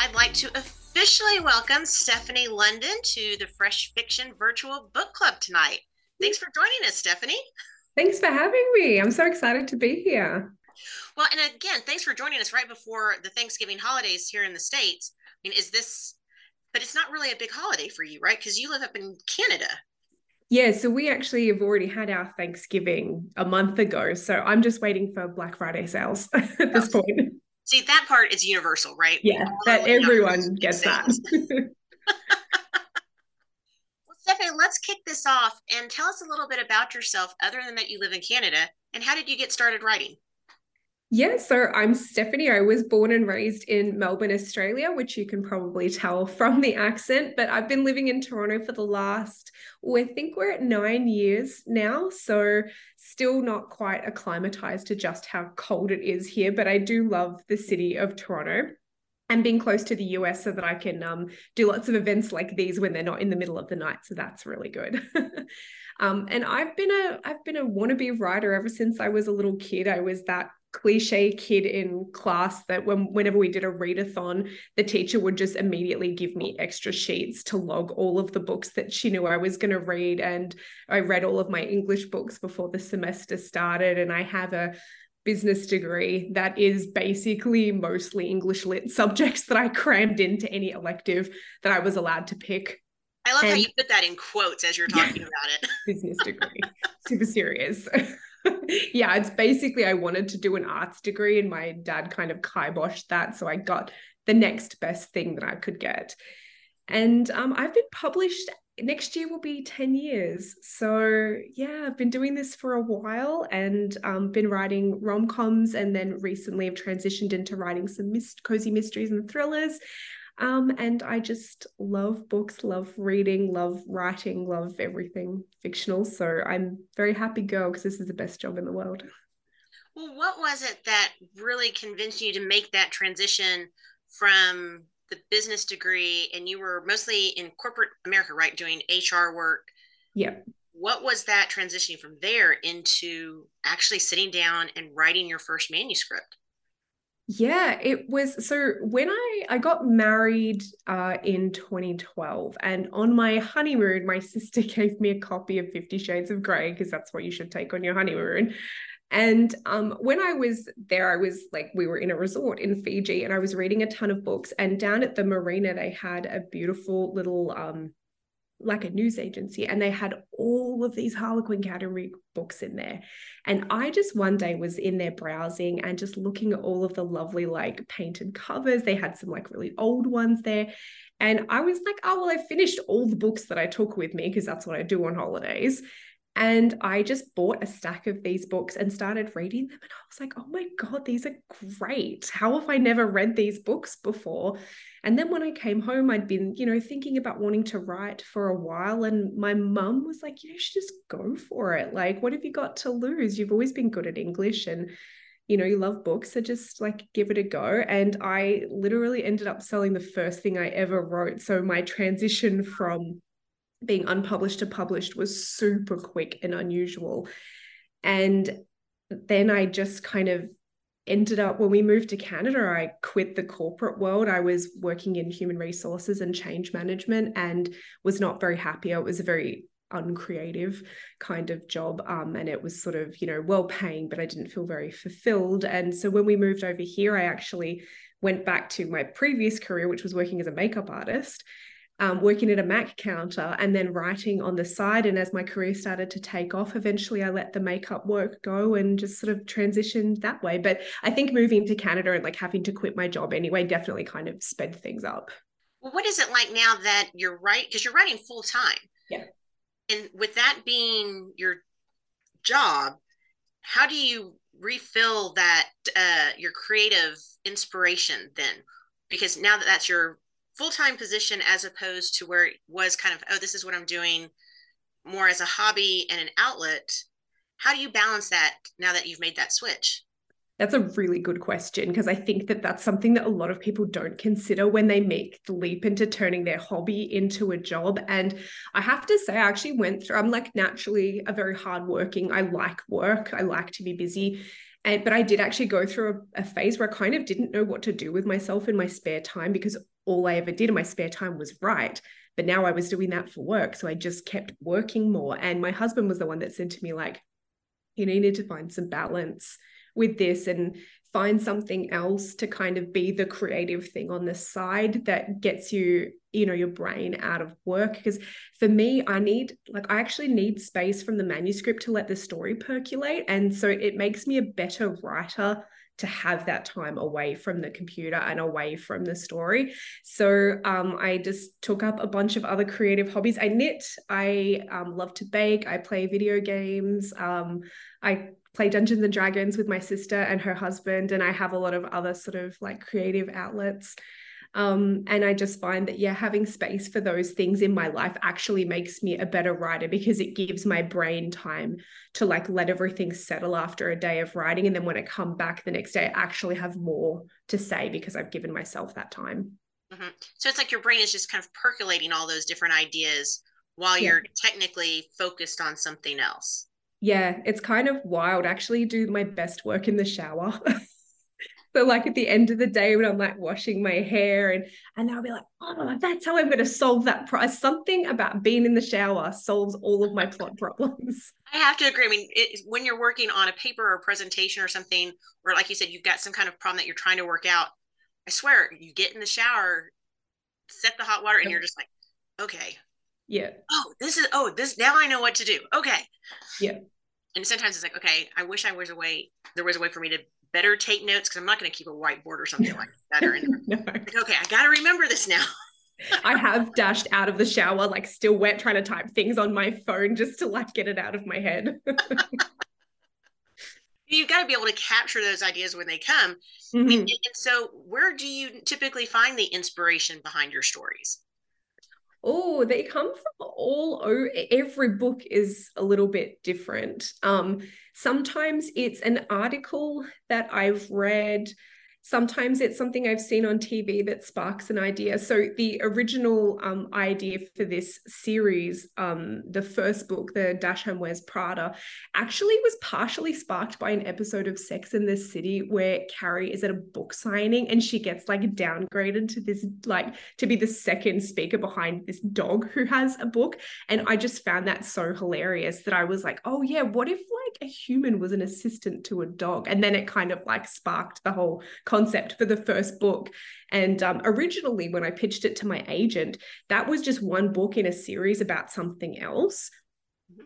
I'd like to officially welcome Stefanie London to the Fresh Fiction Virtual Book Club tonight. Thanks for joining us, Stefanie. Thanks for having me. I'm so excited to be here. Well, and again, thanks for joining us right before the Thanksgiving holidays here in the States. I mean, is this, but it's not really a big holiday for you, right? Because you live up in Canada. Yeah, so we actually have already had our Thanksgiving a month ago. So I'm just waiting for Black Friday sales at this oh. point. See, that part is universal, right? Yeah, that everyone gets that. well, Stefanie, let's kick this off and tell us a little bit about yourself, other than that you live in Canada, and how did you get started writing? Yeah, so I'm Stefanie. I was born and raised in Melbourne, Australia, which you can probably tell from the accent, but I've been living in Toronto for the last, oh, I think we're at nine years now. So still not quite acclimatized to just how cold it is here, but I do love the city of Toronto and being close to the US so that I can um, do lots of events like these when they're not in the middle of the night. So that's really good. um, and I've been a I've been a wannabe writer ever since I was a little kid. I was that cliche kid in class that when whenever we did a readathon the teacher would just immediately give me extra sheets to log all of the books that she knew I was going to read and I read all of my English books before the semester started and I have a business degree that is basically mostly English lit subjects that I crammed into any elective that I was allowed to pick I love and, how you put that in quotes as you're talking yeah, about it. business degree. Super serious. yeah, it's basically I wanted to do an arts degree, and my dad kind of kiboshed that. So I got the next best thing that I could get. And um, I've been published next year will be 10 years. So yeah, I've been doing this for a while and um, been writing rom-coms and then recently I've transitioned into writing some mist- cozy mysteries and thrillers. Um, and I just love books, love reading, love writing, love everything fictional. So I'm very happy girl because this is the best job in the world. Well, what was it that really convinced you to make that transition from the business degree and you were mostly in corporate America, right? Doing HR work. Yeah. What was that transitioning from there into actually sitting down and writing your first manuscript? Yeah, it was so when I I got married uh in 2012 and on my honeymoon my sister gave me a copy of 50 Shades of Grey because that's what you should take on your honeymoon. And um, when I was there, I was like, we were in a resort in Fiji and I was reading a ton of books. And down at the marina, they had a beautiful little um, like a news agency and they had all of these harlequin category books in there. And i just one day was in there browsing and just looking at all of the lovely like painted covers. They had some like really old ones there. And i was like oh well i finished all the books that i took with me because that's what i do on holidays and I just bought a stack of these books and started reading them. And I was like, oh my God, these are great. How have I never read these books before? And then when I came home, I'd been, you know, thinking about wanting to write for a while. And my mum was like, you know, you should just go for it. Like, what have you got to lose? You've always been good at English and, you know, you love books. So just like give it a go. And I literally ended up selling the first thing I ever wrote. So my transition from being unpublished to published was super quick and unusual. And then I just kind of ended up when we moved to Canada, I quit the corporate world. I was working in human resources and change management and was not very happy. It was a very uncreative kind of job um, and it was sort of you know well paying but i didn't feel very fulfilled and so when we moved over here i actually went back to my previous career which was working as a makeup artist um, working at a Mac counter and then writing on the side. And as my career started to take off, eventually I let the makeup work go and just sort of transitioned that way. But I think moving to Canada and like having to quit my job anyway definitely kind of sped things up. Well, what is it like now that you're right? Because you're writing full time. Yeah. And with that being your job, how do you refill that uh, your creative inspiration then? Because now that that's your full-time position as opposed to where it was kind of oh this is what i'm doing more as a hobby and an outlet how do you balance that now that you've made that switch that's a really good question because I think that that's something that a lot of people don't consider when they make the leap into turning their hobby into a job. And I have to say, I actually went through, I'm like naturally a very hardworking, I like work, I like to be busy. And but I did actually go through a, a phase where I kind of didn't know what to do with myself in my spare time because all I ever did in my spare time was write. But now I was doing that for work. So I just kept working more. And my husband was the one that said to me, like, you needed to find some balance with this and find something else to kind of be the creative thing on the side that gets you you know your brain out of work because for me i need like i actually need space from the manuscript to let the story percolate and so it makes me a better writer to have that time away from the computer and away from the story. So um, I just took up a bunch of other creative hobbies. I knit, I um, love to bake, I play video games, um, I play Dungeons and Dragons with my sister and her husband, and I have a lot of other sort of like creative outlets. Um, and I just find that, yeah, having space for those things in my life actually makes me a better writer because it gives my brain time to like let everything settle after a day of writing. And then when I come back the next day, I actually have more to say because I've given myself that time. Mm-hmm. So it's like your brain is just kind of percolating all those different ideas while yeah. you're technically focused on something else. Yeah, it's kind of wild. I actually do my best work in the shower. so like at the end of the day when I'm like washing my hair and and I'll be like, oh, that's how I'm going to solve that price. Something about being in the shower solves all of my plot problems. I have to agree. I mean, it, when you're working on a paper or a presentation or something, or like you said, you've got some kind of problem that you're trying to work out. I swear, you get in the shower, set the hot water, and you're just like, okay, yeah. Oh, this is oh this now I know what to do. Okay. Yeah. And sometimes it's like, okay, I wish I was a way there was a way for me to better take notes because I'm not going to keep a whiteboard or something like that. Or no. like, okay, I got to remember this now. I have dashed out of the shower, like still wet, trying to type things on my phone just to like get it out of my head. You've got to be able to capture those ideas when they come. Mm-hmm. I mean, and, and so where do you typically find the inspiration behind your stories? Oh, they come from all over. Every book is a little bit different. Um, sometimes it's an article that I've read Sometimes it's something I've seen on TV that sparks an idea. So the original um, idea for this series, um, the first book, the Dachshund Wears Prada, actually was partially sparked by an episode of Sex in the City where Carrie is at a book signing and she gets like downgraded to this like to be the second speaker behind this dog who has a book. And I just found that so hilarious that I was like, oh yeah, what if like a human was an assistant to a dog? And then it kind of like sparked the whole concept for the first book. And um, originally, when I pitched it to my agent, that was just one book in a series about something else.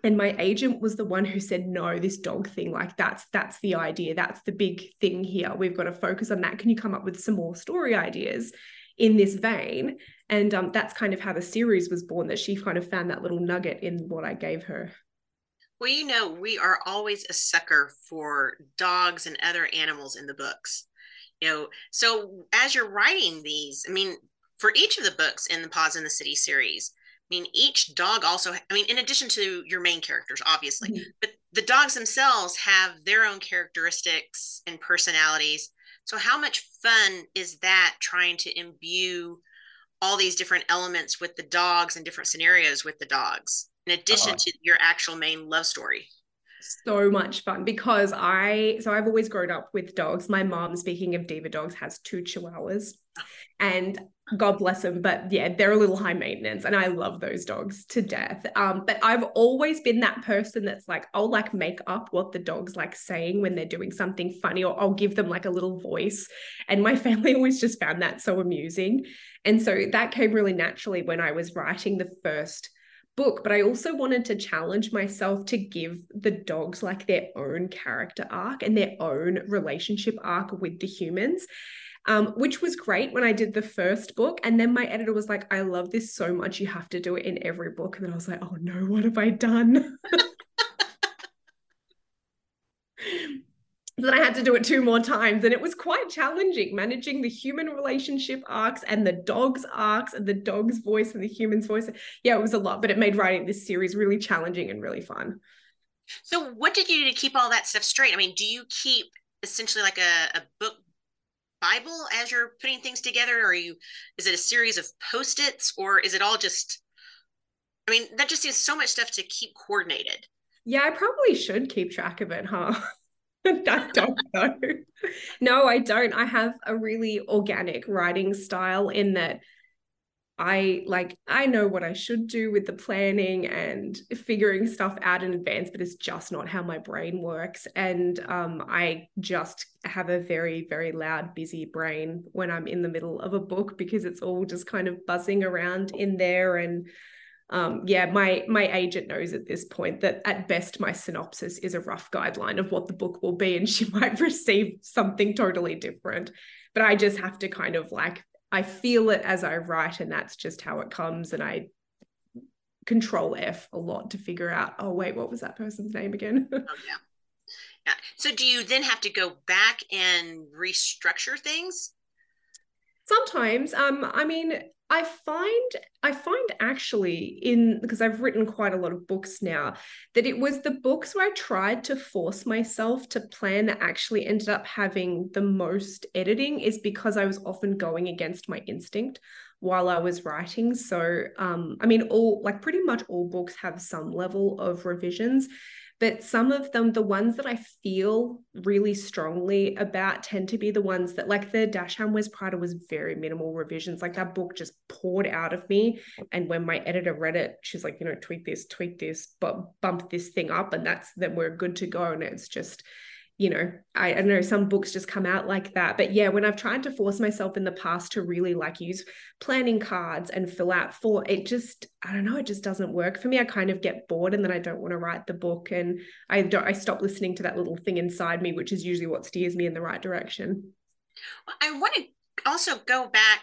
And my agent was the one who said, no, this dog thing, like that's that's the idea. That's the big thing here. We've got to focus on that. Can you come up with some more story ideas in this vein? And um, that's kind of how the series was born, that she kind of found that little nugget in what I gave her. Well, you know, we are always a sucker for dogs and other animals in the books you know so as you're writing these i mean for each of the books in the Paws in the City series i mean each dog also i mean in addition to your main characters obviously mm-hmm. but the dogs themselves have their own characteristics and personalities so how much fun is that trying to imbue all these different elements with the dogs and different scenarios with the dogs in addition oh. to your actual main love story so much fun because I so I've always grown up with dogs. My mom, speaking of diva dogs, has two chihuahuas. And God bless them, but yeah, they're a little high maintenance, and I love those dogs to death. Um, but I've always been that person that's like, I'll like make up what the dog's like saying when they're doing something funny, or I'll give them like a little voice. And my family always just found that so amusing, and so that came really naturally when I was writing the first book, but I also wanted to challenge myself to give the dogs like their own character arc and their own relationship arc with the humans. Um, which was great when I did the first book. And then my editor was like, I love this so much. You have to do it in every book. And then I was like, oh no, what have I done? then I had to do it two more times. And it was quite challenging managing the human relationship arcs and the dog's arcs and the dog's voice and the human's voice. Yeah, it was a lot, but it made writing this series really challenging and really fun. So, what did you do to keep all that stuff straight? I mean, do you keep essentially like a, a book Bible as you're putting things together? Or are you, is it a series of post its or is it all just, I mean, that just is so much stuff to keep coordinated. Yeah, I probably should keep track of it, huh? I don't know. No, I don't. I have a really organic writing style in that I like I know what I should do with the planning and figuring stuff out in advance, but it's just not how my brain works. And um, I just have a very, very loud, busy brain when I'm in the middle of a book because it's all just kind of buzzing around in there. And um, yeah, my my agent knows at this point that at best my synopsis is a rough guideline of what the book will be, and she might receive something totally different. But I just have to kind of like I feel it as I write, and that's just how it comes. And I control F a lot to figure out, oh, wait, what was that person's name again? oh, yeah. Yeah. So do you then have to go back and restructure things? Sometimes. Um, I mean, I find I find actually in because I've written quite a lot of books now that it was the books where I tried to force myself to plan that actually ended up having the most editing is because I was often going against my instinct while I was writing. So um I mean all like pretty much all books have some level of revisions but some of them the ones that i feel really strongly about tend to be the ones that like the dachshund wears prada was very minimal revisions. Like that book just poured out of me. And when my editor read it she's like you know tweak this tweak this but bump this thing up and that's then we're good to go. And it's just you know, I, I, don't know, some books just come out like that. But yeah, when I've tried to force myself in the past to really like use planning cards and fill out for it just, I don't know, it just doesn't work for me. I kind of get bored and then I don't want to write the book. And I don't I stop listening to that little thing inside me, which is usually what steers me in the right direction. Well, I want to also go back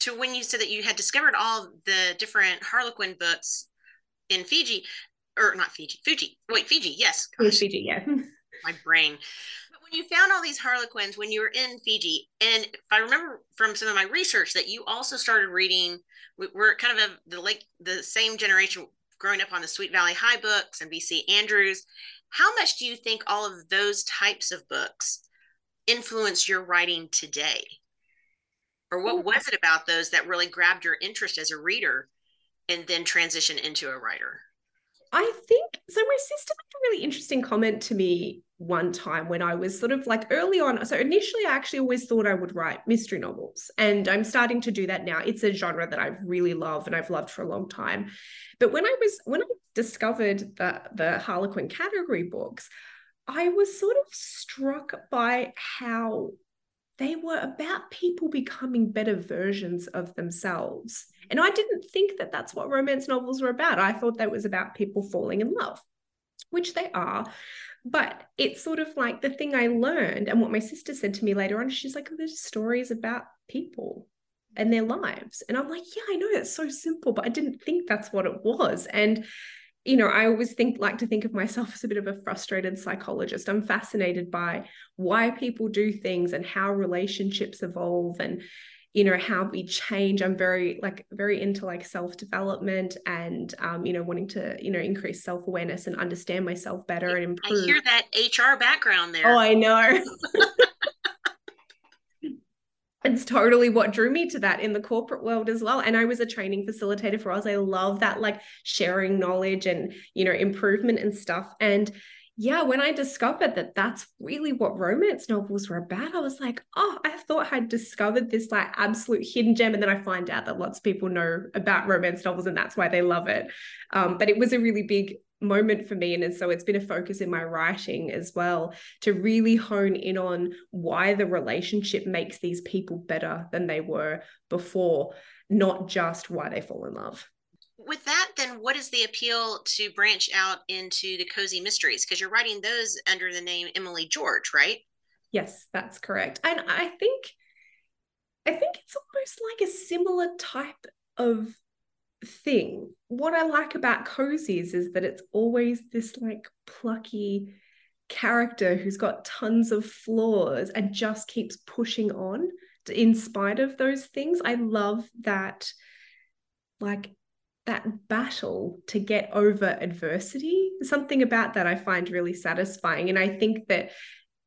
to when you said that you had discovered all the different Harlequin books in Fiji, or not Fiji, Fuji. Wait, Fiji, yes. Gosh. Fiji, yeah. my brain. But when you found all these Harlequins when you were in Fiji, and if I remember from some of my research that you also started reading, we're kind of a, the like the same generation growing up on the Sweet Valley High books and VC Andrews. How much do you think all of those types of books influence your writing today? Or what was it about those that really grabbed your interest as a reader and then transition into a writer? I think so. My sister made a really interesting comment to me one time when I was sort of like early on. So initially, I actually always thought I would write mystery novels, and I'm starting to do that now. It's a genre that I really love and I've loved for a long time. But when I was when I discovered the the Harlequin category books, I was sort of struck by how they were about people becoming better versions of themselves. And I didn't think that that's what romance novels were about. I thought that was about people falling in love, which they are. But it's sort of like the thing I learned and what my sister said to me later on. She's like, oh, there's stories about people and their lives. And I'm like, yeah, I know it's so simple, but I didn't think that's what it was. And you know, I always think like to think of myself as a bit of a frustrated psychologist. I'm fascinated by why people do things and how relationships evolve and you know how we change. I'm very like very into like self development and um you know wanting to you know increase self awareness and understand myself better and improve i hear that hr background there. Oh i know. It's totally what drew me to that in the corporate world as well. And i was a training facilitator for us i love that like sharing knowledge and you know improvement and stuff. And yeah, when I discovered that that's really what romance novels were about, I was like, oh, I thought I'd discovered this like absolute hidden gem. And then I find out that lots of people know about romance novels and that's why they love it. Um, but it was a really big moment for me. And so it's been a focus in my writing as well to really hone in on why the relationship makes these people better than they were before, not just why they fall in love with that, then what is the appeal to branch out into the cozy mysteries? Because you're writing those under the name Emily George, right? Yes, that's correct. And I think I think it's almost like a similar type of thing. What I like about cozies is that it's always this like plucky character who's got tons of flaws and just keeps pushing on in spite of those things. I love that like that battle to get over adversity. Something about that I find really satisfying. And I think that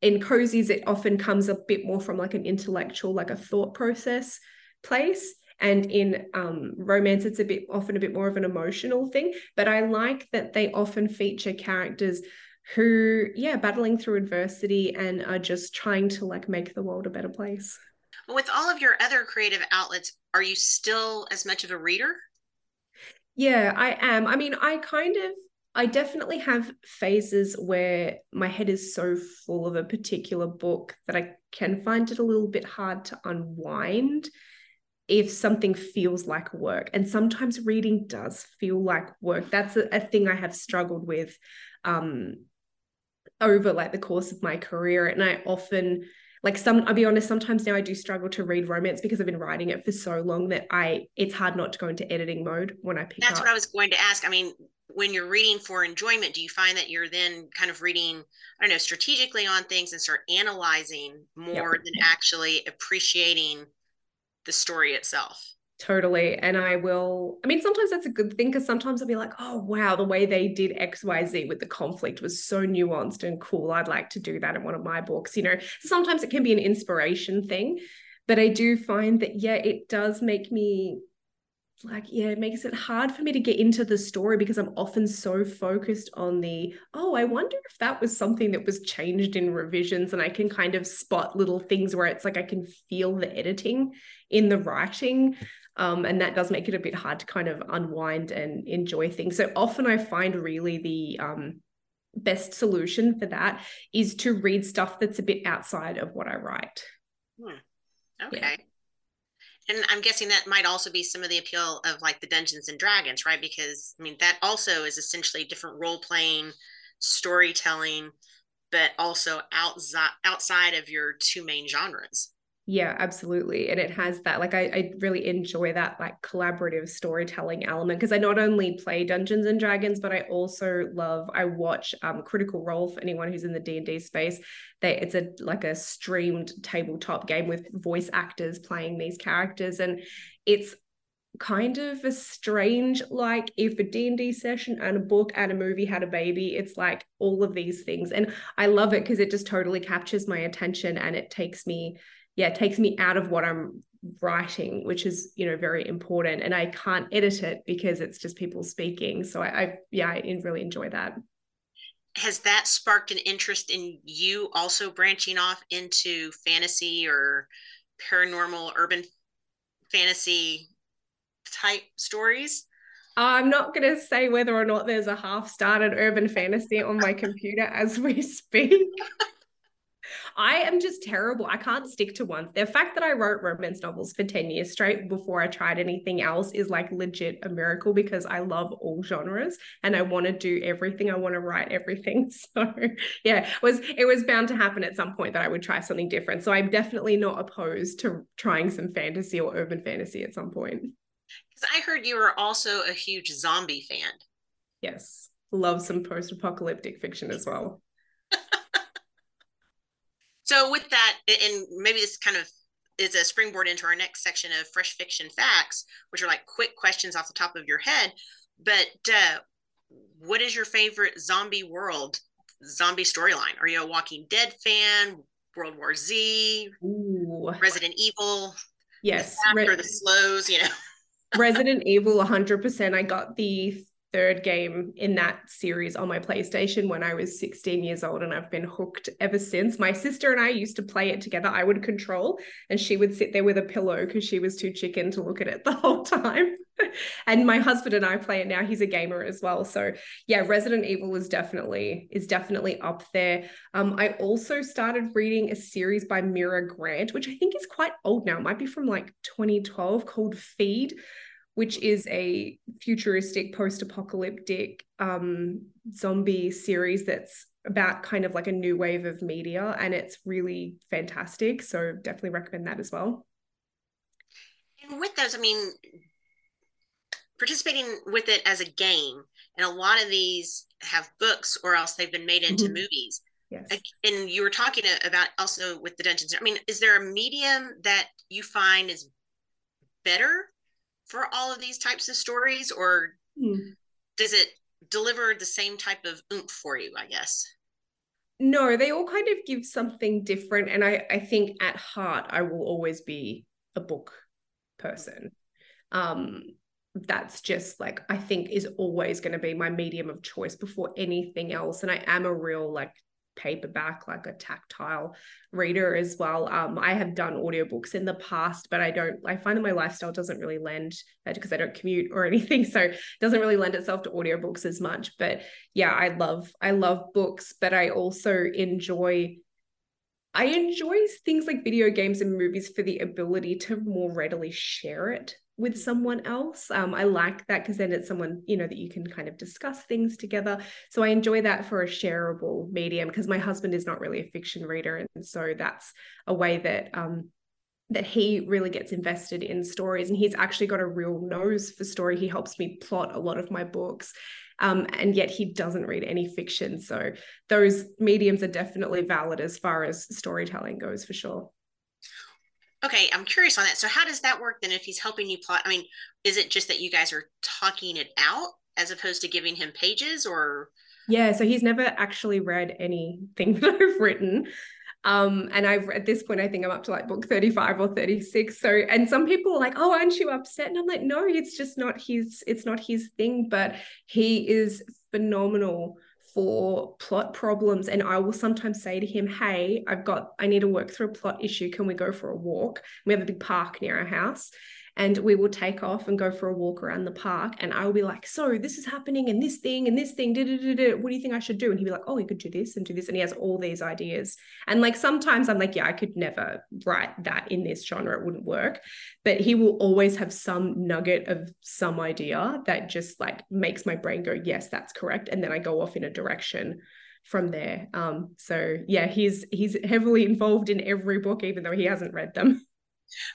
in cozies, it often comes a bit more from like an intellectual, like a thought process place. And in um, romance, it's a bit often a bit more of an emotional thing. But I like that they often feature characters who, yeah, battling through adversity and are just trying to like make the world a better place. With all of your other creative outlets, are you still as much of a reader? Yeah, I am. I mean, I kind of I definitely have phases where my head is so full of a particular book that I can find it a little bit hard to unwind if something feels like work. And sometimes reading does feel like work. That's a, a thing I have struggled with um, over like the course of my career. And I often like some I'll be honest, sometimes now I do struggle to read romance because I've been writing it for so long that I it's hard not to go into editing mode when I pick That's up. what I was going to ask. I mean, when you're reading for enjoyment, do you find that you're then kind of reading, I don't know, strategically on things and start analyzing more yep. than actually appreciating the story itself? Totally. And I will, I mean, sometimes that's a good thing because sometimes I'll be like, oh, wow, the way they did XYZ with the conflict was so nuanced and cool. I'd like to do that in one of my books. You know, sometimes it can be an inspiration thing, but I do find that, yeah, it does make me like yeah it makes it hard for me to get into the story because i'm often so focused on the oh i wonder if that was something that was changed in revisions and i can kind of spot little things where it's like i can feel the editing in the writing um, and that does make it a bit hard to kind of unwind and enjoy things. So often i find really the um, best solution for that is to read stuff that's a bit outside of what i write. Hmm. okay. yeah and i'm guessing that might also be some of the appeal of like the dungeons and dragons right? Because i mean that also is essentially different role playing storytelling but also outside outside of your two main genres yeah absolutely and it has that like i, I really enjoy that like collaborative storytelling element because i not only play dungeons and dragons but i also love i watch um, critical role for anyone who's in the d&d space they it's a like a streamed tabletop game with voice actors playing these characters and it's kind of a strange like if a d&d session and a book and a movie had a baby it's like all of these things and i love it because it just totally captures my attention and it takes me yeah, it takes me out of what I'm writing, which is, you know, very important. And I can't edit it because it's just people speaking. So I, I yeah, I really enjoy that. Has that sparked an interest in you also branching off into fantasy or paranormal urban fantasy type stories? I'm not going to say whether or not there's a half started urban fantasy on my computer as we speak. I am just terrible. I can't stick to one. The fact that I wrote romance novels for 10 years straight before I tried anything else is like legit a miracle because I love all genres and I want to do everything. I want to write everything. So yeah, it was it was bound to happen at some point that I would try something different. So I'm definitely not opposed to trying some fantasy or urban fantasy at some point. Because I heard you were also a huge zombie fan. Yes. Love some post-apocalyptic fiction as well. So with that, and maybe this kind of is a springboard into our next section of fresh fiction facts, which are like quick questions off the top of your head. But uh, what is your favorite zombie world, zombie storyline? Are you a Walking Dead fan? World War Z, Ooh. Resident Evil, yes, the, Re- the slows, you know. Resident Evil 100%. I got the third game in that series on my PlayStation when I was 16 years old, and I've been hooked ever since. My sister and I used to play it together. I would control, and she would sit there with a pillow because she was too chicken to look at it the whole time. and my husband and I play it now. He's a gamer as well. So yeah, Resident Evil is definitely is definitely up there. Um, I also started reading a series by Mira Grant, which I think is quite old now. It might be from like 2012 called Feed which is a futuristic post-apocalyptic um, zombie series that's about kind of like a new wave of media and it's really fantastic. So definitely recommend that as well. And with those i mean participating with it as a game and a lot of these have books or else they've been made into mm-hmm. movies. Yes. And you were talking about also with the dungeons i mean is there a medium that you find is better for all of these types of stories or mm. does it deliver the same type of oomph for you i guess no they all kind of give something different and i i think at heart i will always be a book person um that's just like I think is always going to be my medium of choice before anything else. And I am a real like paperback, like a tactile reader as well. Um, I have done audiobooks in the past, but I don't, I find that my lifestyle doesn't really lend because I don't commute or anything. So it doesn't really lend itself to audiobooks as much. But yeah, I love, I love books, but I also enjoy I enjoy things like video games and movies for the ability to more readily share it with someone else. Um, I like that because then it's someone, you know, that you can kind of discuss things together. So I enjoy that for a shareable medium because my husband is not really a fiction reader. And so that's a way that um, that he really gets invested in stories and he's actually got a real nose for story. He helps me plot a lot of my books. Um, and yet he doesn't read any fiction. So those mediums are definitely valid as far as storytelling goes for sure. Okay, I'm curious on that. So how does that work then if he's helping you plot? I mean, is it just that you guys are talking it out as opposed to giving him pages or Yeah, so he's never actually read anything that I've written. Um, and I've at this point, I think I'm up to like book 35 or 36. So, and some people are like, oh, aren't you upset? And I'm like, no, it's just not his, it's not his thing, but he is phenomenal for plot problems and I will sometimes say to him, "Hey, I've got I need to work through a plot issue. Can we go for a walk?" We have a big park near our house and we will take off and go for a walk around the park and i will be like so this is happening and this thing and this thing what do you think i should do? And he'd be like oh you could do this and do this and he has all these ideas. And like sometimes i'm like yeah i could never write that in this genre it wouldn't work but he will always have some nugget of some idea that just like makes my brain go yes that's correct and then i go off in a direction from there. Um so yeah he's he's heavily involved in every book even though he hasn't read them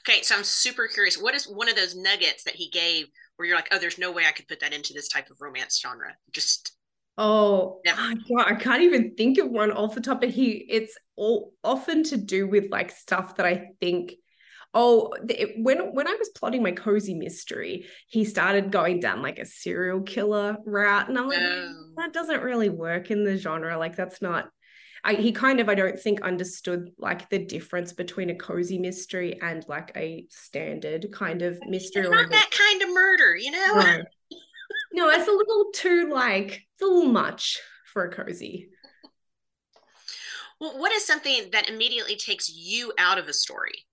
Okay, so I'm super curious. What is one of those nuggets that he gave where you're like, oh, there's no way I could put that into this type of romance genre? Just Oh, God, I can't even think of one off the top of he. It's all often to do with like stuff that I think. Oh, it, when when I was plotting my cozy mystery, he started going down like a serial killer route, and I'm like, oh. that doesn't really work in the genre. Like that's not I, he kind of, I don't think, understood like the difference between a cozy mystery and like a standard kind of mystery. It's not that kind of murder, you know? No. no, it's a little too like, it's a little much for a cozy. Well, what is something that immediately takes you out of a story,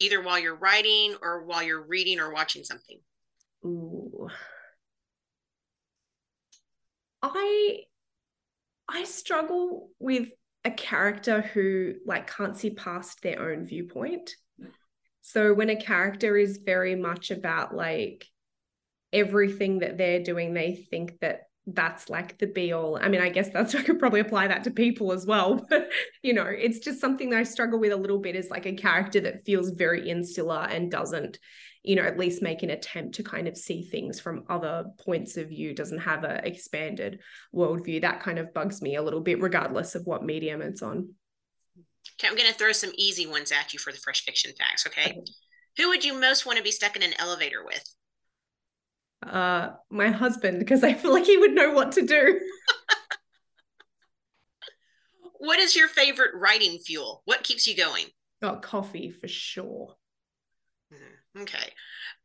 either while you're writing or while you're reading or watching something? Ooh. I I struggle with a character who like can't see past their own viewpoint. Mm. So when a character is very much about like everything that they're doing, they think that that's like the be all. I mean, I guess that's I could probably apply that to people as well. But you know, it's just something that I struggle with a little bit is like a character that feels very insular and doesn't you know, at least make an attempt to kind of see things from other points of view, doesn't have an expanded worldview. That kind of bugs me a little bit, regardless of what medium it's on. Okay, I'm going to throw some easy ones at you for the fresh fiction facts. Okay. okay. Who would you most want to be stuck in an elevator with? Uh, my husband, because I feel like he would know what to do. what is your favorite writing fuel? What keeps you going? Oh, coffee for sure. Okay.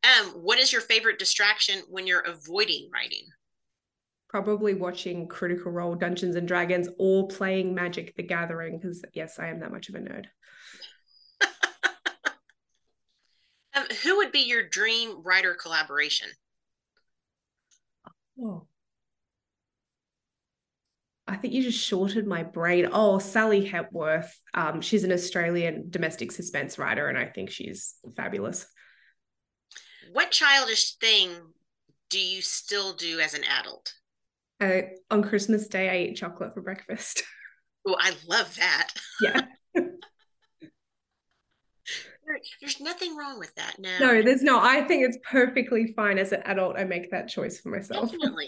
Um, what is your favorite distraction when you're avoiding writing? Probably watching Critical Role Dungeons and Dragons or playing Magic the Gathering, because yes, I am that much of a nerd. um, who would be your dream writer collaboration? Oh. I think you just shorted my brain. Oh, Sally Hepworth. Um, she's an Australian domestic suspense writer, and I think she's fabulous what childish thing do you still do as an adult? Uh, on Christmas Day, I eat chocolate for breakfast. Oh, I love that. Yeah. there, there's nothing wrong with that. No. No, there's no. I think it's perfectly fine as an adult. I make that choice for myself. Definitely.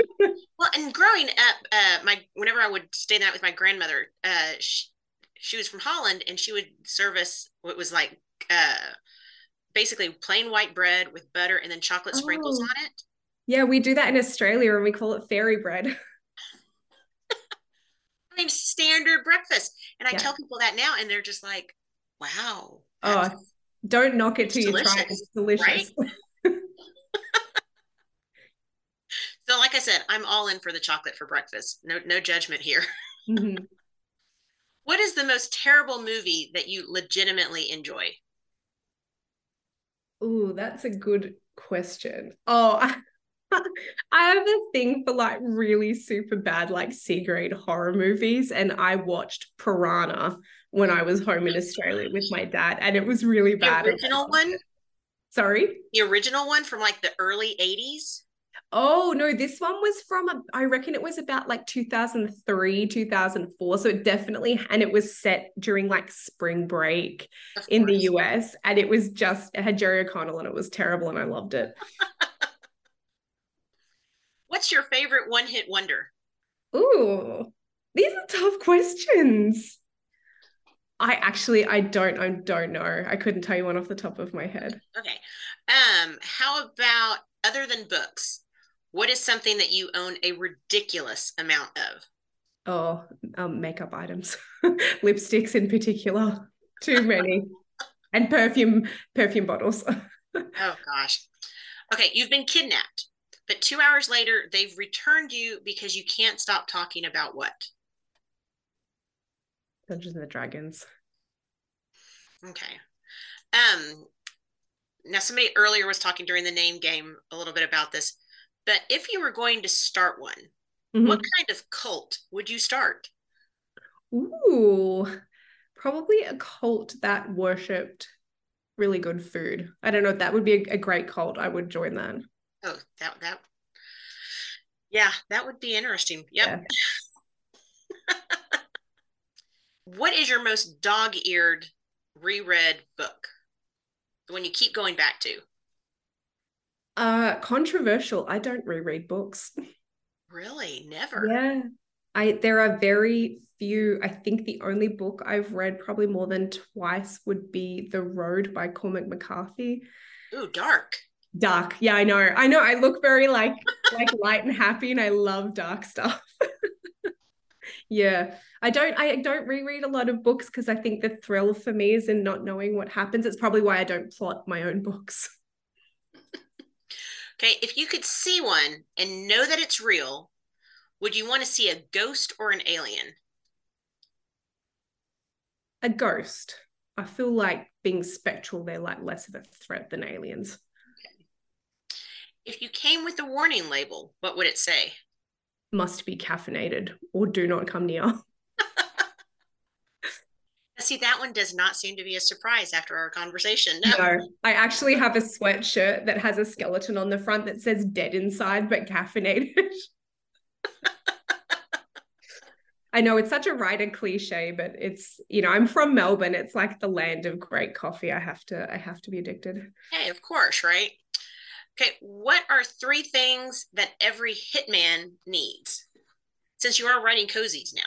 well, and growing up, uh, my whenever I would stay the night with my grandmother, uh, she, she was from Holland, and she would serve us what was like uh basically plain white bread with butter and then chocolate sprinkles oh. on it. Yeah, we do that in Australia and we call it fairy bread. I mean, standard breakfast. And I yeah. tell people that now, and they're just like, wow. Oh, don't knock it till you try it. It's delicious. Right? So, like I said, I'm all in for the chocolate for breakfast. No, no judgment here. Mm-hmm. What is the most terrible movie that you legitimately enjoy? Oh, that's a good question. Oh, I have a thing for like really super bad, like C grade horror movies. And I watched Piranha when I was home in Australia with my dad, and it was really bad. The original one? Sorry? The original one from like the early 80s? Oh no, this one was from a, I reckon it was about like 2003, 2004. So it definitely and it was set during like spring break in the US and it was just it had Jerry O'Connell and it was terrible and I loved it. What's your favorite one-hit wonder? Ooh. These are tough questions. I actually I don't I don't know. I couldn't tell you one off the top of my head. Okay. Um how about other than books? What is something that you own a ridiculous amount of? Oh, um, makeup items, lipsticks in particular. Too many, and perfume perfume bottles. oh gosh. Okay, you've been kidnapped, but two hours later they've returned you because you can't stop talking about what? Dungeons and the Dragons. Okay. Um. Now, somebody earlier was talking during the name game a little bit about this. But if you were going to start one, mm-hmm. what kind of cult would you start? Ooh, probably a cult that worshipped really good food. I don't know. If that would be a, a great cult. I would join that. Oh, that that. Yeah, that would be interesting. Yep. Yeah. what is your most dog-eared reread book? The one you keep going back to? Uh, controversial. I don't reread books. Really? Never. Yeah. I there are very few. I think the only book I've read probably more than twice would be The Road by Cormac McCarthy. Ooh, dark. Dark. Yeah, I know. I know. I look very like like light and happy and I love dark stuff. yeah. I don't I don't reread a lot of books because I think the thrill for me is in not knowing what happens. It's probably why I don't plot my own books. Okay, if you could see one and know that it's real, would you want to see a ghost or an alien? A ghost. I feel like being spectral, they're like less of a threat than aliens. Okay. If you came with a warning label, what would it say? Must be caffeinated or do not come near. See, that one does not seem to be a surprise after our conversation. No. no, I actually have a sweatshirt that has a skeleton on the front that says dead inside, but caffeinated. I know it's such a writer cliche, but it's, you know, I'm from Melbourne. It's like the land of great coffee. I have to, I have to be addicted. Hey, of course, right? Okay, what are three things that every hitman needs? Since you are writing cozies now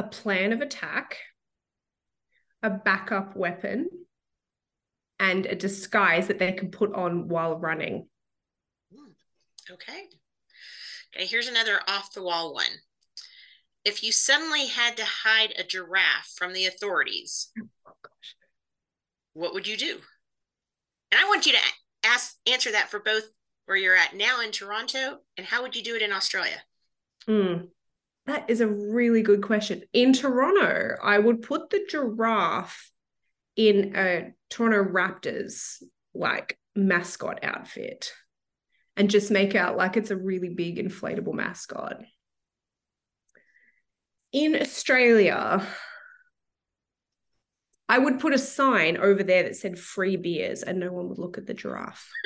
a plan of attack, a backup weapon, and a disguise that they can put on while running. Hmm, okay. Okay, here's another off the wall one. If you suddenly had to hide a giraffe from the authorities, oh, what would you do? And I want you to ask answer that for both where you're at now in Toronto and how would you do it in Australia? Mm. That is a really good question. In Toronto, I would put the giraffe in a Toronto Raptors like mascot outfit and just make out like it's a really big inflatable mascot. In Australia, I would put a sign over there that said free beers and no one would look at the giraffe.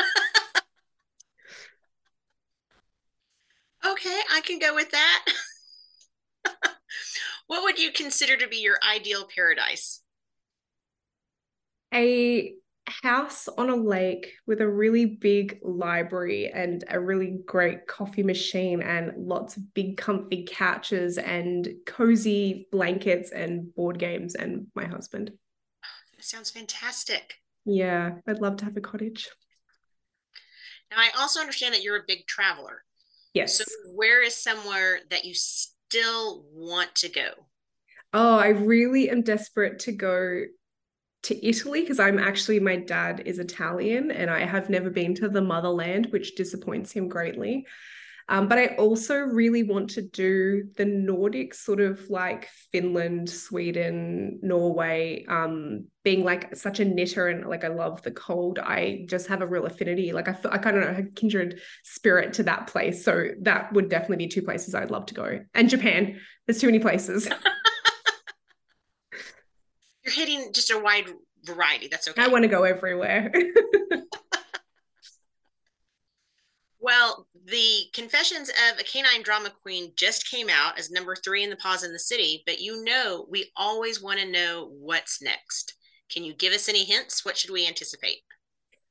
okay, I can go with that. what would you consider to be your ideal paradise? A house on a lake with a really big library and a really great coffee machine and lots of big comfy couches and cozy blankets and board games and my husband. That sounds fantastic. Yeah, I'd love to have a cottage. Now I also understand that you're a big traveler. Yes. So where is somewhere that you still want to go? Oh, I really am desperate to go to Italy because I'm actually, my dad is Italian and I have never been to the motherland, which disappoints him greatly. Um, but I also really want to do the Nordic sort of like Finland, Sweden, Norway, um, being like such a knitter and like I love the cold. I just have a real affinity. Like I, I kind of know, a kindred spirit to that place. So that would definitely be two places I'd love to go. And Japan. There's too many places. You're hitting just a wide variety. That's okay. I want to go everywhere. Well, the Confessions of a Canine Drama Queen just came out as number three in the Paws in the City, but you know, we always want to know what's next. Can you give us any hints? What should we anticipate?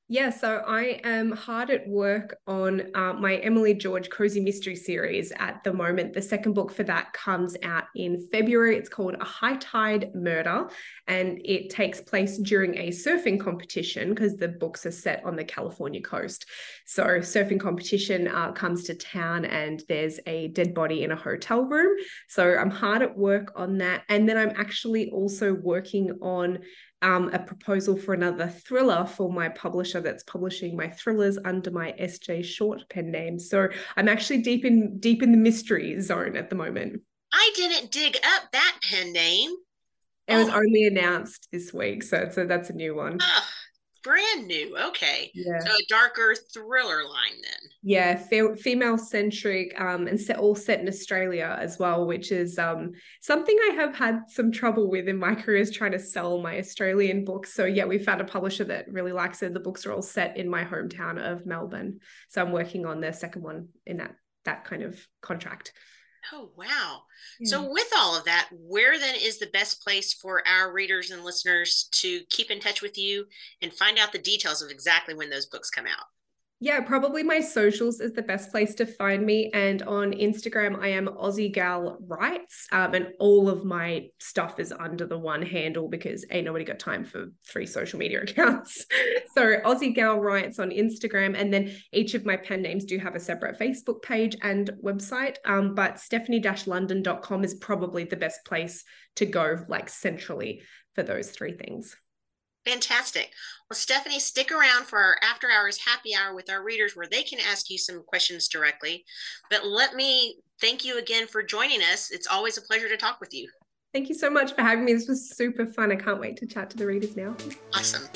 Yeah, so I am hard at work on uh, my Emily George Cozy Mystery series at the moment. The second book for that comes out in February. It's called A High Tide Murder, and it takes place during a surfing competition because the books are set on the California coast. So, surfing competition uh, comes to town, and there's a dead body in a hotel room. So, I'm hard at work on that. And then I'm actually also working on um, a proposal for another thriller for my publisher that's publishing my thrillers under my SJ Short pen name. So I'm actually deep in deep in the mystery zone at the moment. I didn't dig up that pen name. It oh. was only announced this week, so so that's a new one. Oh, brand new. Okay. Yeah. So a darker thriller line then. Yeah, fe- female centric, um, and set, all set in Australia as well, which is um something I have had some trouble with in my career is trying to sell my Australian books. So yeah, we found a publisher that really likes it. The books are all set in my hometown of Melbourne, so I'm working on the second one in that that kind of contract. Oh, wow. Yeah. So, with all of that, where then is the best place for our readers and listeners to keep in touch with you and find out the details of exactly when those books come out? Yeah, probably my socials is the best place to find me. And on Instagram, I am Aussie Gal Writes. Um, and all of my stuff is under the one handle because ain't nobody got time for three social media accounts. so Aussie Gal Writes on Instagram. And then each of my pen names do have a separate Facebook page and website. Um, but stefanie-london.com is probably the best place to go, like centrally for those three things. Fantastic. Well, Stefanie, stick around for our after hours happy hour with our readers where they can ask you some questions directly. But let me thank you again for joining us. It's always a pleasure to talk with you. Thank you so much for having me. This was super fun. I can't wait to chat to the readers now. Awesome.